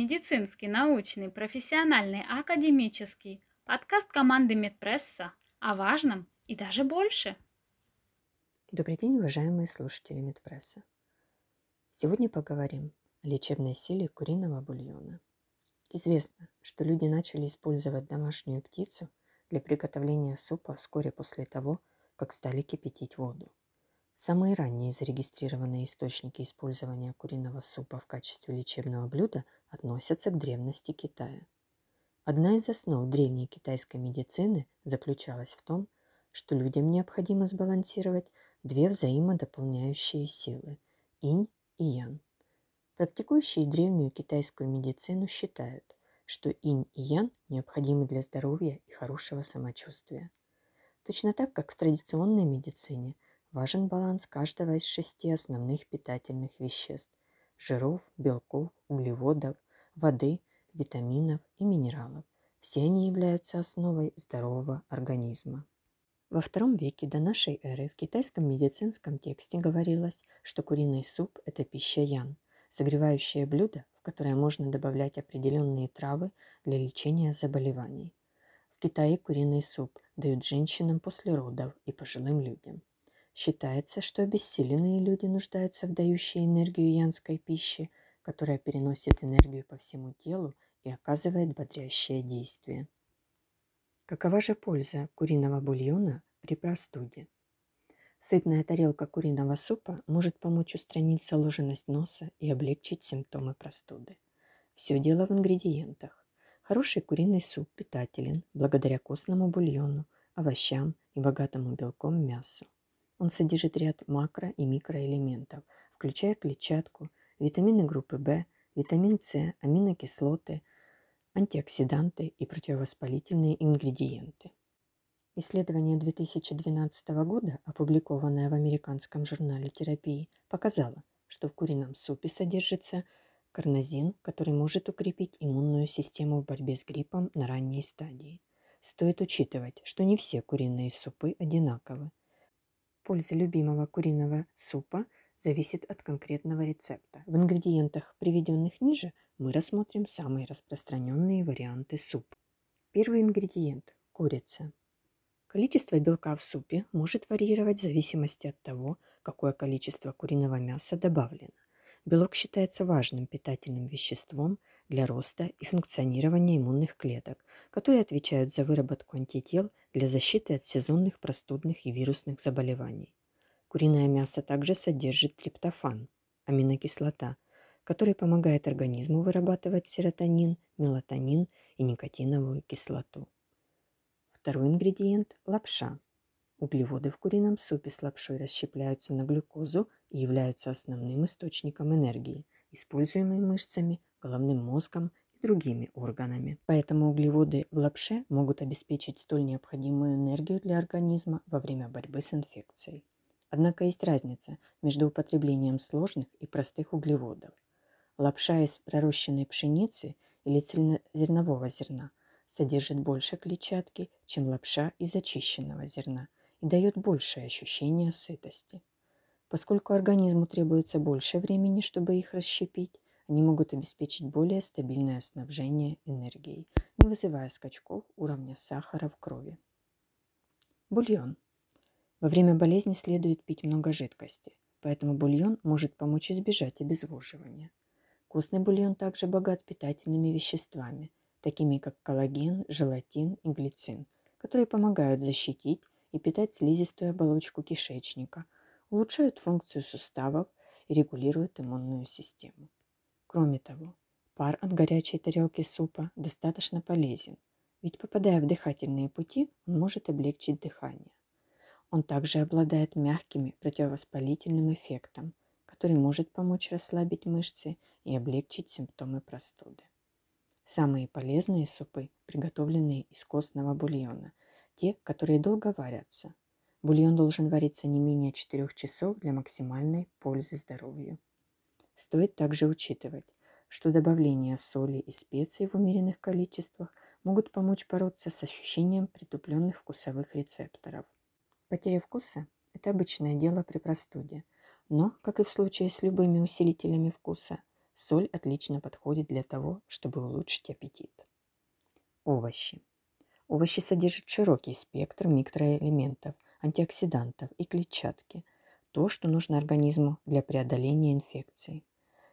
Медицинский, научный, профессиональный, академический. Подкаст команды Медпресса о важном и даже больше. Добрый день, уважаемые слушатели Медпресса. Сегодня поговорим о лечебной силе куриного бульона. Известно, что люди начали использовать домашнюю птицу для приготовления супа вскоре после того, как стали кипятить воду. Самые ранние зарегистрированные источники использования куриного супа в качестве лечебного блюда относятся к древности Китая. Одна из основ древней китайской медицины заключалась в том, что людям необходимо сбалансировать две взаимодополняющие силы – инь и ян. Практикующие древнюю китайскую медицину считают, что инь и ян необходимы для здоровья и хорошего самочувствия. Точно так, как в традиционной медицине – Важен баланс каждого из шести основных питательных веществ – жиров, белков, углеводов, воды, витаминов и минералов. Все они являются основой здорового организма. Во втором веке до нашей эры в китайском медицинском тексте говорилось, что куриный суп – это пища ян, согревающее блюдо, в которое можно добавлять определенные травы для лечения заболеваний. В Китае куриный суп дают женщинам после родов и пожилым людям. Считается, что обессиленные люди нуждаются в дающей энергию янской пищи, которая переносит энергию по всему телу и оказывает бодрящее действие. Какова же польза куриного бульона при простуде? Сытная тарелка куриного супа может помочь устранить заложенность носа и облегчить симптомы простуды. Все дело в ингредиентах. Хороший куриный суп питателен благодаря костному бульону, овощам и богатому белком мясу. Он содержит ряд макро- и микроэлементов, включая клетчатку, витамины группы В, витамин С, аминокислоты, антиоксиданты и противовоспалительные ингредиенты. Исследование 2012 года, опубликованное в американском журнале терапии, показало, что в курином супе содержится карнозин, который может укрепить иммунную систему в борьбе с гриппом на ранней стадии. Стоит учитывать, что не все куриные супы одинаковы. Польза любимого куриного супа зависит от конкретного рецепта. В ингредиентах, приведенных ниже, мы рассмотрим самые распространенные варианты супа. Первый ингредиент – курица. Количество белка в супе может варьировать в зависимости от того, какое количество куриного мяса добавлено. Белок считается важным питательным веществом для роста и функционирования иммунных клеток, которые отвечают за выработку антител для защиты от сезонных простудных и вирусных заболеваний. Куриное мясо также содержит триптофан, аминокислота, который помогает организму вырабатывать серотонин, мелатонин и никотиновую кислоту. Второй ингредиент – лапша. Углеводы в курином супе с лапшой расщепляются на глюкозу и являются основным источником энергии, используемой мышцами, головным мозгом и другими органами. Поэтому углеводы в лапше могут обеспечить столь необходимую энергию для организма во время борьбы с инфекцией. Однако есть разница между употреблением сложных и простых углеводов. Лапша из пророщенной пшеницы или цельнозернового зерна содержит больше клетчатки, чем лапша из очищенного зерна – и дает большее ощущение сытости. Поскольку организму требуется больше времени, чтобы их расщепить, они могут обеспечить более стабильное снабжение энергией, не вызывая скачков уровня сахара в крови. Бульон. Во время болезни следует пить много жидкости, поэтому бульон может помочь избежать обезвоживания. Костный бульон также богат питательными веществами, такими как коллаген, желатин и глицин, которые помогают защитить и питать слизистую оболочку кишечника, улучшают функцию суставов и регулируют иммунную систему. Кроме того, пар от горячей тарелки супа достаточно полезен, ведь попадая в дыхательные пути, он может облегчить дыхание. Он также обладает мягкими противовоспалительным эффектом, который может помочь расслабить мышцы и облегчить симптомы простуды. Самые полезные супы, приготовленные из костного бульона – те, которые долго варятся. Бульон должен вариться не менее 4 часов для максимальной пользы здоровью. Стоит также учитывать, что добавление соли и специй в умеренных количествах могут помочь бороться с ощущением притупленных вкусовых рецепторов. Потеря вкуса – это обычное дело при простуде, но, как и в случае с любыми усилителями вкуса, соль отлично подходит для того, чтобы улучшить аппетит. Овощи. Овощи содержат широкий спектр микроэлементов, антиоксидантов и клетчатки, то, что нужно организму для преодоления инфекций.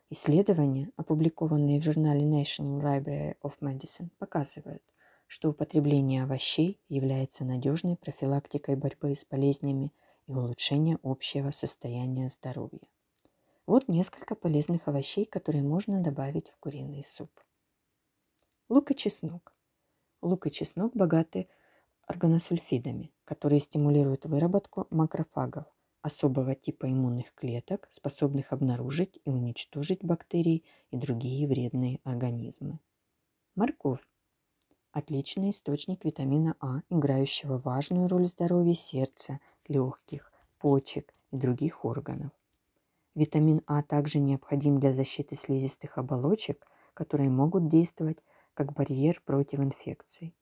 Исследования, опубликованные в журнале National Library of Medicine, показывают, что употребление овощей является надежной профилактикой борьбы с болезнями и улучшения общего состояния здоровья. Вот несколько полезных овощей, которые можно добавить в куриный суп. Лук и чеснок. Лук и чеснок богаты органосульфидами, которые стимулируют выработку макрофагов, особого типа иммунных клеток, способных обнаружить и уничтожить бактерии и другие вредные организмы. Морковь – отличный источник витамина А, играющего важную роль в здоровье сердца, легких, почек и других органов. Витамин А также необходим для защиты слизистых оболочек, которые могут действовать как барьер против инфекций.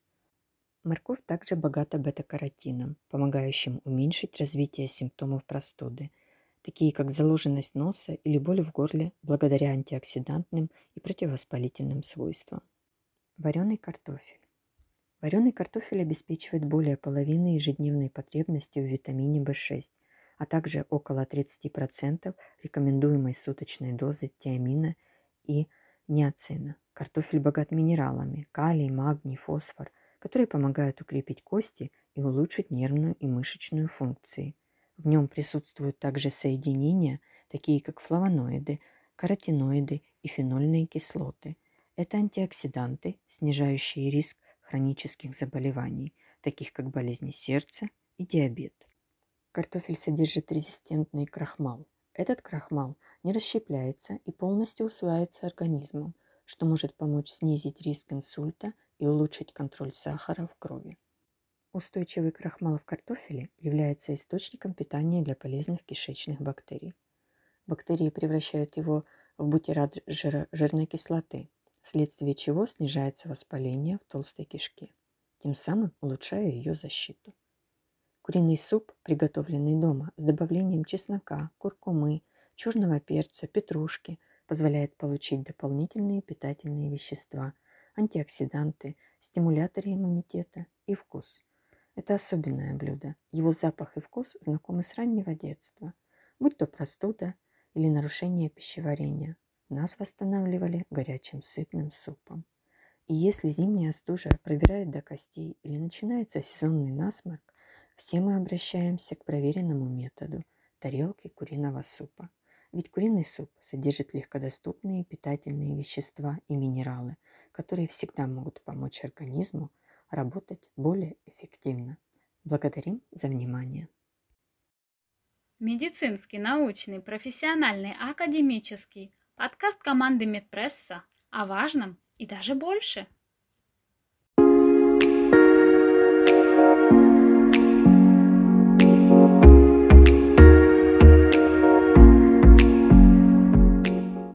Морковь также богата бета-каротином, помогающим уменьшить развитие симптомов простуды, такие как заложенность носа или боль в горле благодаря антиоксидантным и противовоспалительным свойствам. Вареный картофель. Вареный картофель обеспечивает более половины ежедневной потребности в витамине В6, а также около 30% рекомендуемой суточной дозы тиамина и ниацина. Картофель богат минералами – калий, магний, фосфор – которые помогают укрепить кости и улучшить нервную и мышечную функции. В нем присутствуют также соединения, такие как флавоноиды, каротиноиды и фенольные кислоты. Это антиоксиданты, снижающие риск хронических заболеваний, таких как болезни сердца и диабет. Картофель содержит резистентный крахмал. Этот крахмал не расщепляется и полностью усваивается организмом, что может помочь снизить риск инсульта и улучшить контроль сахара в крови. Устойчивый крахмал в картофеле является источником питания для полезных кишечных бактерий. Бактерии превращают его в бутерат жира, жирной кислоты, вследствие чего снижается воспаление в толстой кишке, тем самым улучшая ее защиту. Куриный суп, приготовленный дома с добавлением чеснока, куркумы, черного перца, петрушки, позволяет получить дополнительные питательные вещества – антиоксиданты, стимуляторы иммунитета и вкус. Это особенное блюдо. Его запах и вкус знакомы с раннего детства. Будь то простуда или нарушение пищеварения, нас восстанавливали горячим сытным супом. И если зимняя стужа пробирает до костей или начинается сезонный насморк, все мы обращаемся к проверенному методу – тарелки куриного супа. Ведь куриный суп содержит легкодоступные питательные вещества и минералы, которые всегда могут помочь организму работать более эффективно. Благодарим за внимание. Медицинский, научный, профессиональный, академический подкаст команды Медпресса о важном и даже больше –